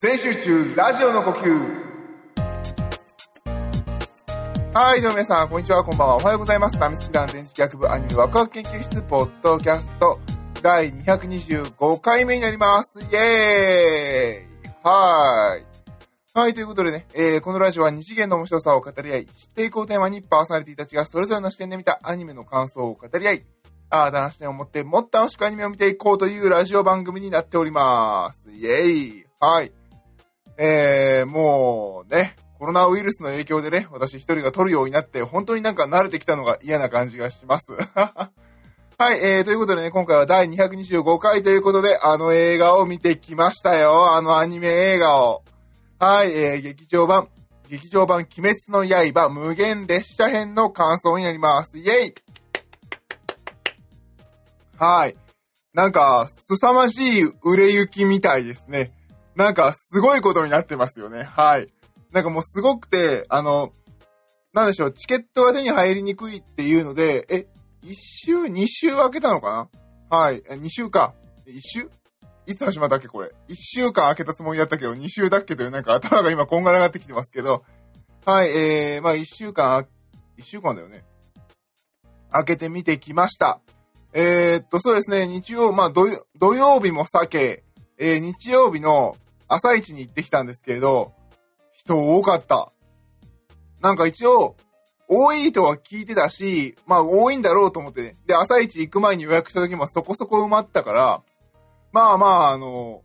全集中ラジオの呼吸はい、どうも皆さん、こんにちは、こんばんは。おはようございます。ナミスキ団電磁学部アニメワクワク研究室ポッドキャスト第225回目になります。イェーイはーい。はい、ということでね、えー、このラジオは二次元の面白さを語り合い、知っていこうテーマにパーソナリティたちがそれぞれの視点で見たアニメの感想を語り合い、あーだな視点を持ってもっと楽しくアニメを見ていこうというラジオ番組になっております。イェーイはい。えー、もうね、コロナウイルスの影響でね、私一人が撮るようになって、本当になんか慣れてきたのが嫌な感じがします。はい、えー、ということでね、今回は第225回ということで、あの映画を見てきましたよ。あのアニメ映画を。はい、えー、劇場版、劇場版鬼滅の刃無限列車編の感想になります。イェイはい。なんか、凄まじい売れ行きみたいですね。なんか、すごいことになってますよね。はい。なんかもうすごくて、あの、なんでしょう、チケットが手に入りにくいっていうので、え、一週、二週開けたのかな？はい。え二週か。一週？いつ始まったっけこれ？一週間開けたつもりだったけど、二週だっけというなんか頭が今こんがらがってきてますけど、はい、えー、まあ一週間、一週間だよね。開けてみてきました。えー、っと、そうですね、日曜、まあ土曜土曜日も避け、えー、日曜日の朝一に行ってきたんですけれど、人多かった。なんか一応、多いとは聞いてたし、まあ多いんだろうと思って、ね、で、朝一行く前に予約した時もそこそこ埋まったから、まあまあ、あの、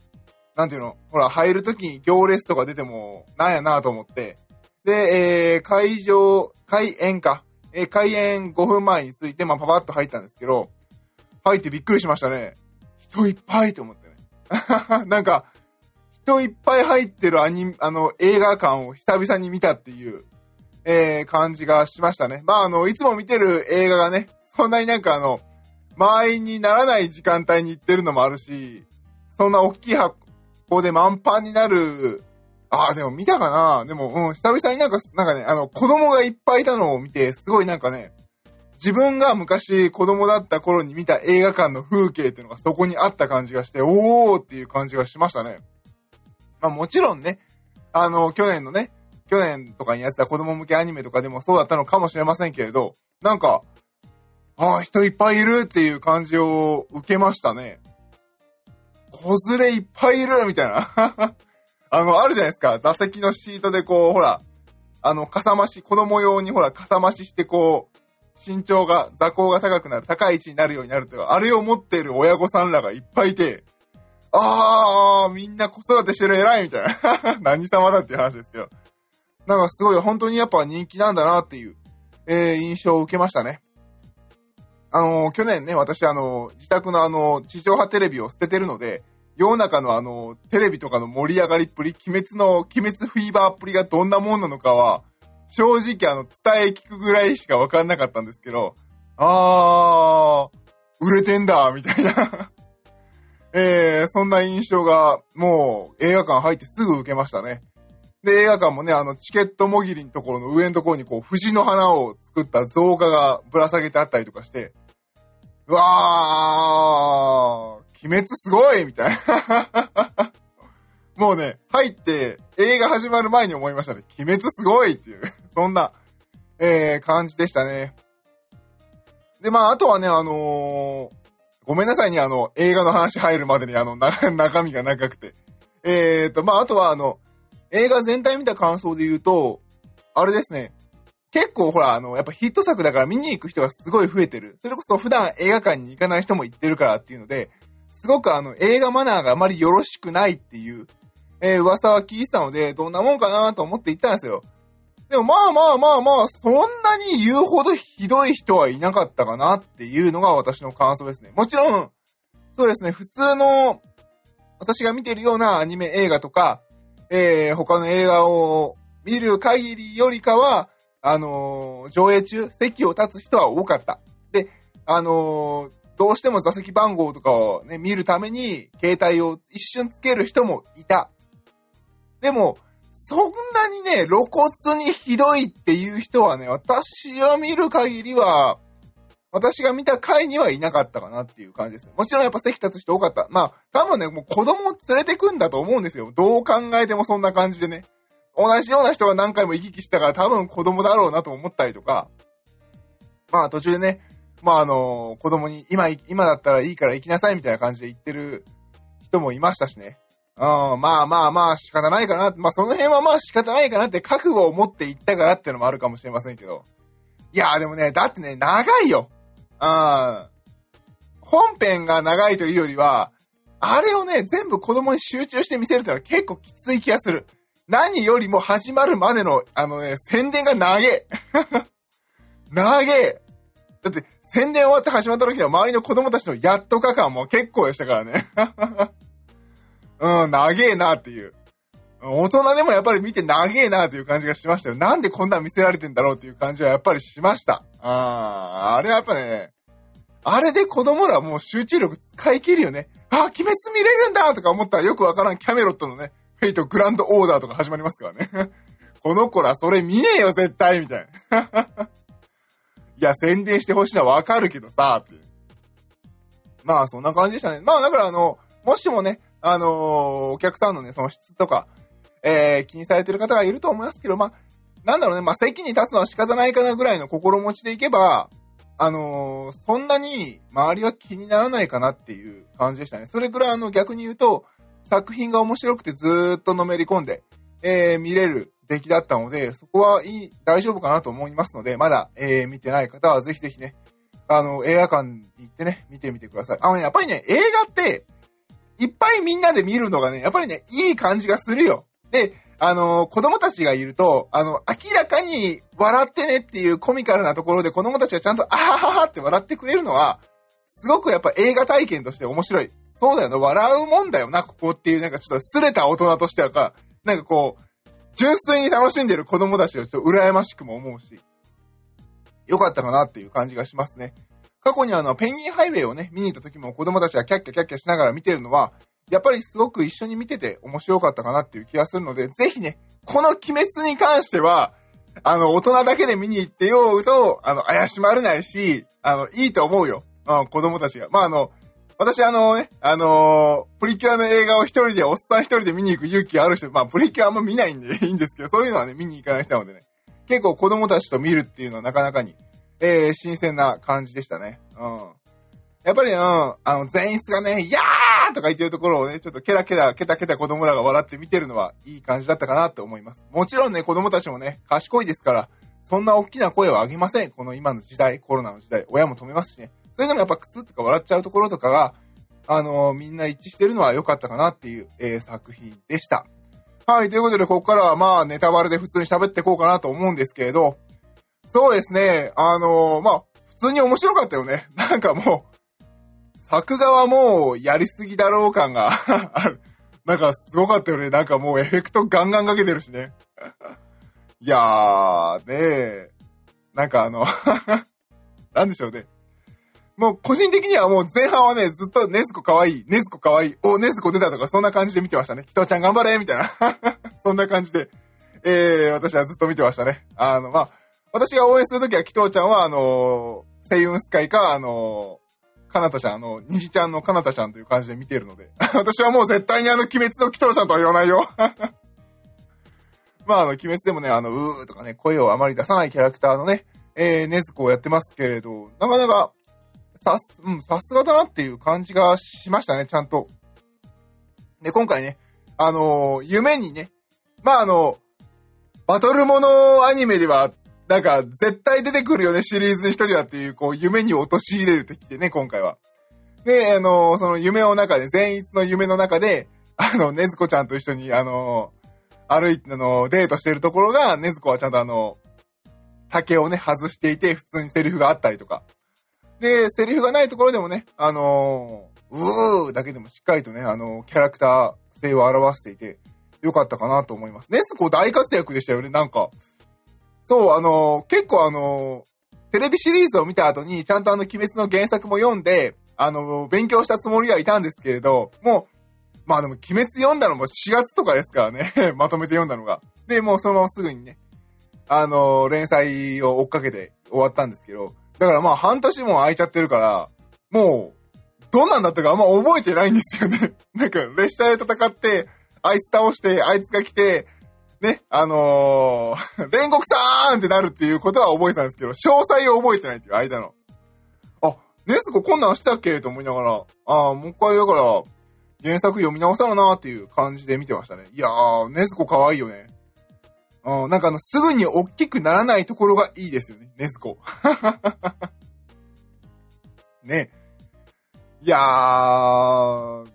なんていうの、ほら、入る時に行列とか出ても、なんやなと思って。で、えー、会場、開演か。えー、開演5分前について、まあパパッと入ったんですけど、入ってびっくりしましたね。人いっぱいと思ってね。なんか、人いっぱい入ってるアニあの、映画館を久々に見たっていう、えー、感じがしましたね。まあ、あの、いつも見てる映画がね、そんなになんかあの、満員にならない時間帯に行ってるのもあるし、そんな大きい箱で満帆になる、ああ、でも見たかなでも、うん、久々になんか、なんかね、あの、子供がいっぱいいたのを見て、すごいなんかね、自分が昔子供だった頃に見た映画館の風景っていうのがそこにあった感じがして、おーっていう感じがしましたね。まあもちろんね、あの、去年のね、去年とかにやってた子供向けアニメとかでもそうだったのかもしれませんけれど、なんか、ああ、人いっぱいいるっていう感じを受けましたね。子連れいっぱいいるみたいな。あの、あるじゃないですか。座席のシートでこう、ほら、あの、かさ増し、子供用にほら、かさ増ししてこう、身長が、座高が高くなる、高い位置になるようになるという、あれを持っている親御さんらがいっぱいいて、あー、みんな子育てしてる偉いみたいな。何様だっていう話ですけど。なんかすごい本当にやっぱ人気なんだなっていう、えー、印象を受けましたね。あのー、去年ね、私あのー、自宅のあの、地上波テレビを捨ててるので、世の中のあの、テレビとかの盛り上がりっぷり、鬼滅の、鬼滅フィーバーっぷりがどんなもんなのかは、正直あの、伝え聞くぐらいしかわかんなかったんですけど、あー、売れてんだ、みたいな。えー、そんな印象が、もう映画館入ってすぐ受けましたね。で、映画館もね、あの、チケットもぎりのところの上のところにこう、藤の花を作った造花がぶら下げてあったりとかして、うわー、鬼滅すごいみたいな。もうね、入って映画始まる前に思いましたね。鬼滅すごいっていう、そんな、えー、感じでしたね。で、まあ、あとはね、あのー、ごめんなさいね、あの、映画の話入るまでにあの、中身が長くて。えーと、まあ、あとはあの、映画全体見た感想で言うと、あれですね。結構ほら、あの、やっぱヒット作だから見に行く人がすごい増えてる。それこそ普段映画館に行かない人も行ってるからっていうので、すごくあの、映画マナーがあまりよろしくないっていう、えー、噂は聞いてたので、どんなもんかなと思って行ったんですよ。でもまあまあまあまあ、そんなに言うほどひどい人はいなかったかなっていうのが私の感想ですね。もちろん、そうですね、普通の、私が見てるようなアニメ映画とか、えー、他の映画を見る限りよりかは、あのー、上映中、席を立つ人は多かった。で、あのー、どうしても座席番号とかをね、見るために、携帯を一瞬つける人もいた。でも、そんなにね、露骨にひどいっていう人はね、私を見る限りは、私が見た回にはいなかったかなっていう感じです。もちろんやっぱ席立つ人多かった。まあ、多分ね、もう子供を連れてくんだと思うんですよ。どう考えてもそんな感じでね。同じような人が何回も行き来したから多分子供だろうなと思ったりとか。まあ途中でね、まああの、子供に今、今だったらいいから行きなさいみたいな感じで言ってる人もいましたしね。うん、まあまあまあ仕方ないかな。まあその辺はまあ仕方ないかなって覚悟を持って行ったからってのもあるかもしれませんけど。いやーでもね、だってね、長いよ。あ本編が長いというよりは、あれをね、全部子供に集中して見せるってのは結構きつい気がする。何よりも始まるまでの、あのね、宣伝が長え。長え。だって、宣伝終わって始まった時は周りの子供たちのやっとか感も結構でしたからね。うん、長えなっていう。大人でもやっぱり見て長えなという感じがしましたよ。なんでこんな見せられてんだろうっていう感じはやっぱりしました。ああ、あれはやっぱね、あれで子供らもう集中力使い切るよね。あ、鬼滅見れるんだとか思ったらよくわからんキャメロットのね、フェイトグランドオーダーとか始まりますからね。この子らそれ見ねえよ絶対みたいな。いや、宣伝してほしいのはわかるけどさ、っていう。まあ、そんな感じでしたね。まあ、だからあの、もしもね、あのー、お客さんのね、その質とか、えー、気にされてる方がいると思いますけど、まあ、なんだろうね、まあ、席に立つのは仕方ないかなぐらいの心持ちでいけば、あのー、そんなに周りは気にならないかなっていう感じでしたね。それぐらいあの逆に言うと、作品が面白くてずっとのめり込んで、えー、見れる出来だったので、そこはいい、大丈夫かなと思いますので、まだ、えー、見てない方はぜひぜひね、あの、映画館に行ってね、見てみてください。あのね、やっぱりね、映画って、いっぱいみんなで見るのがね、やっぱりね、いい感じがするよ。で、あの、子供たちがいると、あの、明らかに笑ってねっていうコミカルなところで子供たちがちゃんとあはははって笑ってくれるのは、すごくやっぱ映画体験として面白い。そうだよな、笑うもんだよな、ここっていうなんかちょっとすれた大人としてはか、なんかこう、純粋に楽しんでる子供たちをちょっと羨ましくも思うし、よかったかなっていう感じがしますね。過去にあの、ペンギンハイウェイをね、見に行った時も子供たちがキャッキャキャッキャしながら見てるのは、やっぱりすごく一緒に見てて面白かったかなっていう気がするので、ぜひね、この鬼滅に関しては、あの、大人だけで見に行ってようと、あの、怪しまれないし、あの、いいと思うよ。あ子供たちが。まあ、あの、私あのね、あのー、プリキュアの映画を一人で、おっさん一人で見に行く勇気がある人、まあ、プリキュアあんま見ないんでいいんですけど、そういうのはね、見に行かない人なのでね、結構子供たちと見るっていうのはなかなかに、えー、新鮮な感じでしたね。うん。やっぱり、うん、あの、前室がね、いやーとか言ってるところをね、ちょっとケラケラ、ケタケタ子供らが笑って見てるのはいい感じだったかなって思います。もちろんね、子供たちもね、賢いですから、そんな大きな声を上げません。この今の時代、コロナの時代、親も止めますしね。それでもやっぱクスとか笑っちゃうところとかが、あのー、みんな一致してるのは良かったかなっていう、えー、作品でした。はい、ということで、ここからはまあ、ネタバレで普通に喋っていこうかなと思うんですけれど、そうですね、あのー、まあ、普通に面白かったよね。なんかもう、作画はもうやりすぎだろう感が ある。なんかすごかったよね。なんかもうエフェクトガンガンかけてるしね。いやー、ねえ。なんかあのなんでしょうね。もう個人的にはもう前半はね、ずっとねずこかわいい、ねずこかわいい、お、ねずこ出たとかそんな感じで見てましたね。きとちゃん頑張れみたいなそんな感じで、えー、私はずっと見てましたね。あの、まあ、私が応援するときは、きとちゃんは、あのー、セイウンスカイか、あのかなたちゃん、あの、虹ちゃんのかなたちゃんという感じで見てるので。私はもう絶対にあの、鬼滅の祈祷ちゃんとは言わないよ。まあ、あの、鬼滅でもね、あの、うーとかね、声をあまり出さないキャラクターのね、えー、ねずこをやってますけれど、なかなか、さす、うん、さすがだなっていう感じがしましたね、ちゃんと。で、今回ね、あのー、夢にね、まあ、あの、バトルものアニメではなんか、絶対出てくるよね、シリーズに一人はっていう、こう、夢に陥れる敵でね、今回は。で、あの、その夢の中で、善逸の夢の中で、あの、ねずこちゃんと一緒に、あの、歩いて、あの、デートしてるところが、ねずこはちゃんとあの、竹をね、外していて、普通にセリフがあったりとか。で、セリフがないところでもね、あのうーだけでもしっかりとね、あの、キャラクター性を表していて、よかったかなと思います。ねずこ大活躍でしたよね、なんか。そう、あの、結構あの、テレビシリーズを見た後に、ちゃんとあの、鬼滅の原作も読んで、あの、勉強したつもりはいたんですけれど、もう、まあでも、鬼滅読んだのも4月とかですからね。まとめて読んだのが。で、もうそのまますぐにね、あの、連載を追っかけて終わったんですけど、だからまあ半年も空いちゃってるから、もう、どんなんだったかあんま覚えてないんですよね。なんか、列車で戦って、あいつ倒して、あいつが来て、ね、あのー、煉獄さーんってなるっていうことは覚えてたんですけど、詳細を覚えてないっていう間の。あ、ネズコこんなんしたっけと思いながら、ああ、もう一回だから、原作読み直したらなーっていう感じで見てましたね。いやー、ネズコ可愛いよね。うん、なんかあの、すぐに大きくならないところがいいですよね、ネズコ。ね。いやー、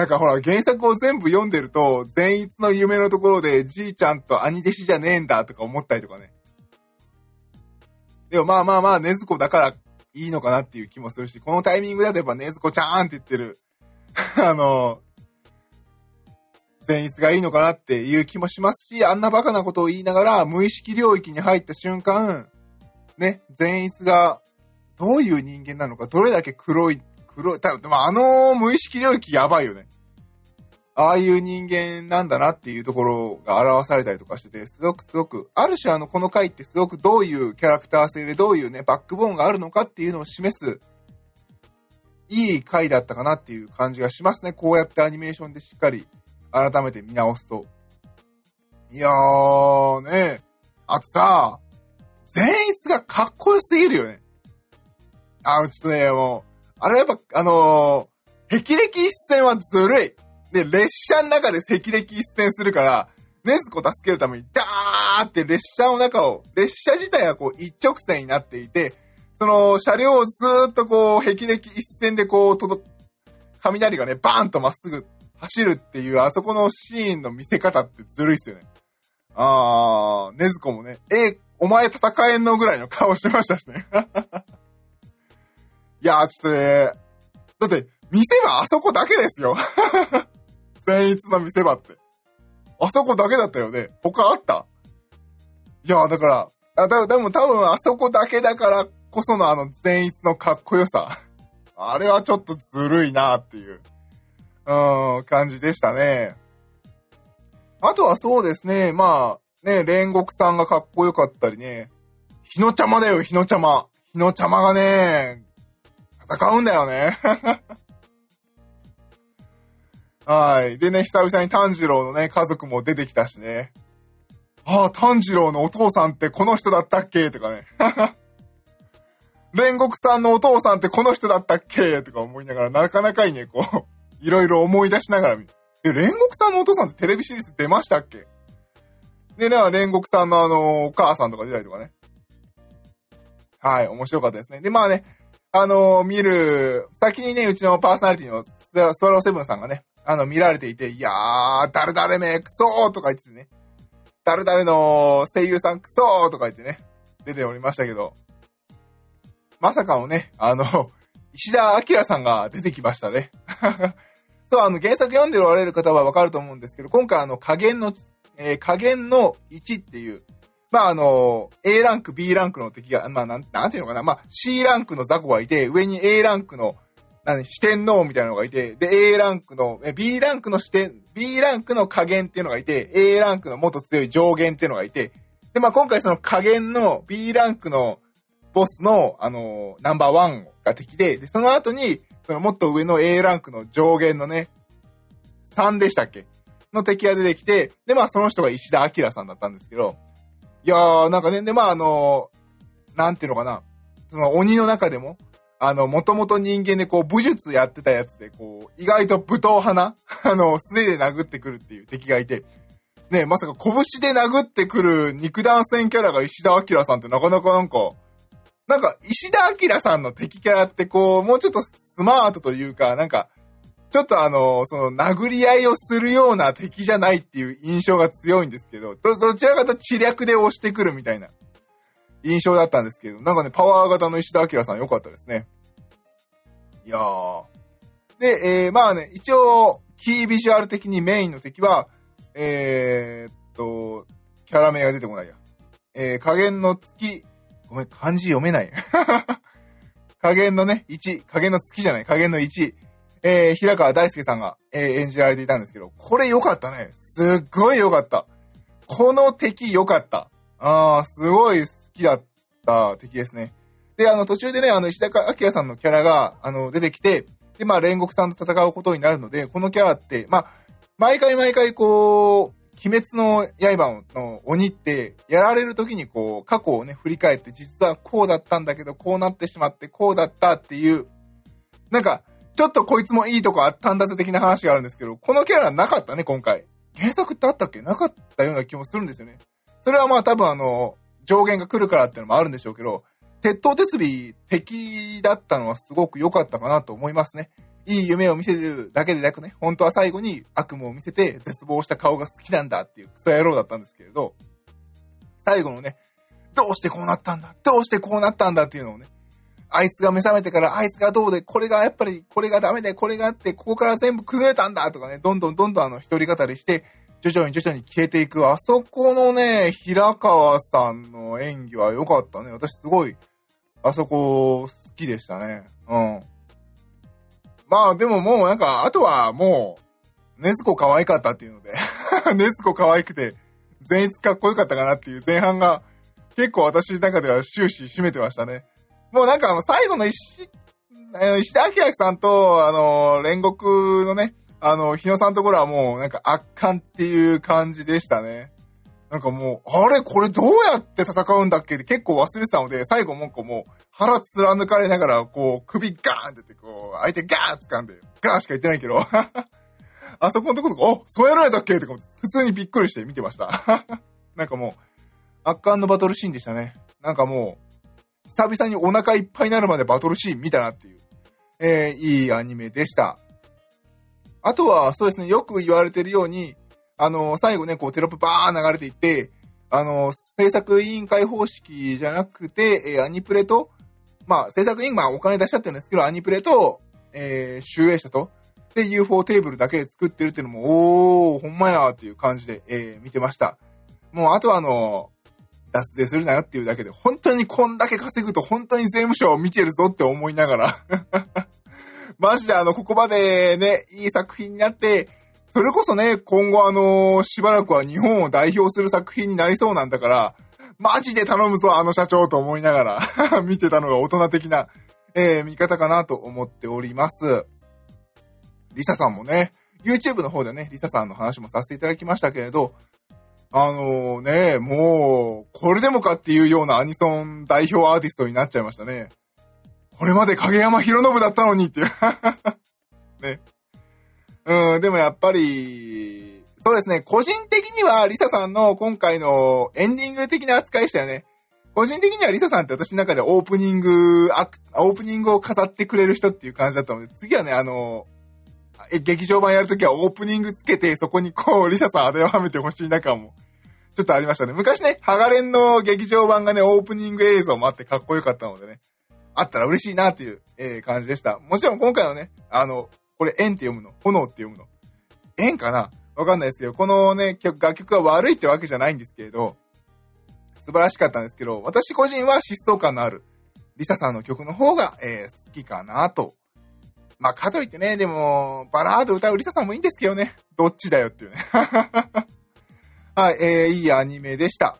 なんかほら、原作を全部読んでると、善逸の夢のところで、じいちゃんと兄弟子じゃねえんだとか思ったりとかね。でもまあまあまあ、ネズコだからいいのかなっていう気もするし、このタイミングだとやっぱネズコちゃーんって言ってる、あの、善逸がいいのかなっていう気もしますし、あんなバカなことを言いながら、無意識領域に入った瞬間、ね、善逸がどういう人間なのか、どれだけ黒い、黒い、多分、まあ、あの無意識領域やばいよね。ああいう人間なんだなっていうところが表されたりとかしてて、すごくすごく、ある種あの、この回ってすごくどういうキャラクター性でどういうね、バックボーンがあるのかっていうのを示す、いい回だったかなっていう感じがしますね。こうやってアニメーションでしっかり改めて見直すと。いやーね、あとさ、善逸がかっこよすぎるよね。あ、ちょっとね、もう、あれやっぱ、あのー、霹靂一戦はずるい。で、列車の中で霹靂一戦するから、ネズコ助けるために、ダーって列車の中を、列車自体はこう一直線になっていて、その車両をずっとこう、霹靂一戦でこう、とど、雷がね、バーンとまっすぐ走るっていう、あそこのシーンの見せ方ってずるいっすよね。あー、ネズコもね、え、お前戦えんのぐらいの顔してましたしね。いやー、ちょっとね、だって、見せ場あそこだけですよ。善逸の見せ場って。あそこだけだったよね。他あった？いや、だから、あ、だ、でも多分あそこだけだからこそのあの善逸のかっこよさ。あれはちょっとずるいなっていう、うん、感じでしたね。あとはそうですね、まあ、ね、煉獄さんがかっこよかったりね、日の茶間だよ、日の茶間。日の茶間がね、戦うんだよね。はい。でね、久々に炭治郎のね、家族も出てきたしね。ああ、炭治郎のお父さんってこの人だったっけ？とかね。煉獄さんのお父さんってこの人だったっけ？とか思いながら、なかなかにね、こう、いろいろ思い出しながら見るえ、煉獄さんのお父さんってテレビシリーズ出ましたっけ？でね、煉獄さんのあの、お母さんとか出たりとかね。はい、面白かったですね。で、まあね、あの見る、先にね、うちのパーソナリティのスワローセブンさんがね、あの、見られていて、いやー、誰々め、クソーとか言ってね、誰々の声優さんクソーとか言ってね、出ておりましたけど、まさかのね、あの、石田明さんが出てきましたね。そう、あの、原作読んでおられる方はわかると思うんですけど、今回あの、加減の、えー、加減の1っていう、まあ、あの、A ランク、B ランクの敵が、まあ、なん、なんていうのかな、まあ、C ランクの雑魚がいて、上に A ランクの、何、四天王みたいなのがいて、で、A ランクの、B ランクの視点、B ランクの加減っていうのがいて、A ランクのもっと強い上限っていうのがいて、で、まあ、今回その加減の B ランクのボスの、あの、ナンバーワンが敵で、で、その後に、そのもっと上の A ランクの上限のね、3でしたっけ？の敵が出てきて、で、まあ、その人が石田明さんだったんですけど、いやー、なんかね、で、まあ、あの、なんていうのかな、その鬼の中でも、あの、もともと人間でこう、武術やってたやつで、こう、意外と武闘派な、あの、素手で殴ってくるっていう敵がいて、ねまさか拳で殴ってくる肉弾戦キャラが石田明さんってなかなかなんか、なんか、石田明さんの敵キャラってこう、もうちょっとスマートというか、なんか、ちょっとあの、その、殴り合いをするような敵じゃないっていう印象が強いんですけど、ど、どちらかと知略で押してくるみたいな。印象だったんですけど、なんかね、パワー型の石田明さん良かったですね。いやー。で、えー、まあね、一応、キービジュアル的にメインの敵は、えー、っと、キャラ名が出てこないや。えー、加減の月、ごめん、漢字読めない。加減のね、1、加減の月じゃない、加減の1、えー、平川大輔さんが、えー、演じられていたんですけど、これ良かったね。すっごい良かった。この敵良かった。あー、すごい好きだった敵ですね。で、あの、途中でね、あの、石高明さんのキャラが、あの、出てきて、で、まあ、煉獄さんと戦うことになるので、このキャラって、まあ、毎回毎回こう、鬼滅の刃の鬼って、やられる時にこう、過去をね、振り返って、実はこうだったんだけど、こうなってしまって、こうだったっていう、なんか、ちょっとこいつもいいとこあったんだぜ的な話があるんですけど、このキャラなかったね、今回。原作ってあったっけ？なかったような気もするんですよね。それはまあ多分あの、上限が来るからっていうのもあるんでしょうけど、鉄頭鉄尾敵だったのはすごく良かったかなと思いますね。いい夢を見せるだけでなくね、本当は最後に悪夢を見せて絶望した顔が好きなんだっていうクソ野郎だったんですけれど、最後のね、どうしてこうなったんだどうしてこうなったんだっていうのをね、あいつが目覚めてからあいつがどうで、これがやっぱりこれがダメで、これがあって、ここから全部崩れたんだとかね、どんどんどんどんあの一人語りして、徐々に徐々に消えていく。あそこのね、平川さんの演技は良かったね。私すごい、あそこ好きでしたね。うん。まあでももうなんか、あとはもう、ネズコ可愛かったっていうのでネズコ可愛くて、全員かっこよかったかなっていう前半が、結構私の中では終始占めてましたね。もうなんか最後の石、石田明さんと、あの、煉獄のね、あの、日野さんのところはもうなんか圧巻っていう感じでしたね。なんかもう、あれこれどうやって戦うんだっけって結構忘れてたので、最後もうこうもう腹貫かれながら、こう首ガーンって言ってこう、相手ガーンって掴んで、ガーンしか言ってないけど、あそこのとことか、おそうやられたっけ？とか普通にびっくりして見てました。なんかもう、圧巻のバトルシーンでしたね。なんかもう、久々にお腹いっぱいになるまでバトルシーン見たなっていう、えー、いいアニメでした。あとは、そうですね、よく言われてるように、あの、最後ね、こうテロップバーン流れていって、あの、制作委員会方式じゃなくて、えー、アニプレと、まあ、制作委員、まあ、お金出しちゃってるんですけど、アニプレと、えー、集英社と、で、UFO テーブルだけで作ってるっていうのも、おー、ほんまやーっていう感じで、えー、見てました。もう、あとはあの脱税するなよっていうだけで、本当にこんだけ稼ぐと本当に税務署を見てるぞって思いながらマジであの、ここまでね、いい作品になって、それこそね、今後あの、しばらくは日本を代表する作品になりそうなんだから、マジで頼むぞ、あの社長と思いながら 見てたのが大人的な、えー、見方かなと思っております。リサさんもね、YouTube の方でね、リサさんの話もさせていただきましたけれど、あのね、もう、これでもかっていうようなアニソン代表アーティストになっちゃいましたね。これまで影山博信だったのにっていう ね。うん、でもやっぱり、そうですね、個人的にはリサさんの今回のエンディング的な扱いしたよね。個人的にはリサさんって私の中でオープニング、オープニングを飾ってくれる人っていう感じだったので、次はね、あの、劇場版やるときはオープニングつけて、そこにこう、リサさん当てはめてほしい中も、ちょっとありましたね。昔ね、ハガレンの劇場版がね、オープニング映像もあってかっこよかったのでね、あったら嬉しいなっていう、えー、感じでした。もちろん今回のね、あの、これ、円って読むの炎って読むの円かな？わかんないですけど、このね、曲、楽曲が悪いってわけじゃないんですけれど、素晴らしかったんですけど、私個人は疾走感のある、リサさんの曲の方が、えー、好きかなとまあ、かといってね、でも、バラード歌うリサさんもいいんですけどね。どっちだよっていうね。はい、えー、いいアニメでした。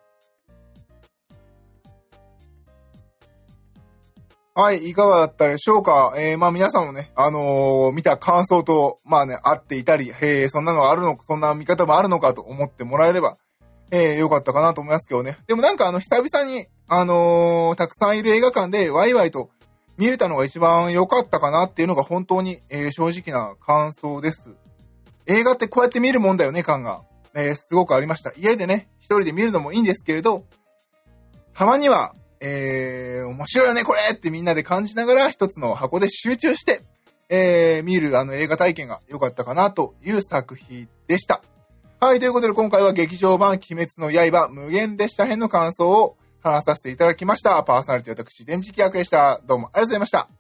はい、いかがだったでしょうか？えー、まあ皆さんもね、あのー、見た感想と、まあね、合っていたり、へえ、そんなのあるのか、そんな見方もあるのかと思ってもらえれば、えー、よかったかなと思いますけどね。でもなんかあの、久々に、あのー、たくさんいる映画館でワイワイと、見れたのが一番良かったかなっていうのが本当に、えー、正直な感想です。映画ってこうやって見るもんだよね、感が。えー、すごくありました。家でね、一人で見るのもいいんですけれど、たまには、えー、面白いよね、これってみんなで感じながら一つの箱で集中して、えー、見るあの映画体験が良かったかなという作品でした。はい、ということで今回は劇場版鬼滅の刃無限でした編の感想を話させていただきました。パーソナリティ私、電磁気役でした。どうもありがとうございました。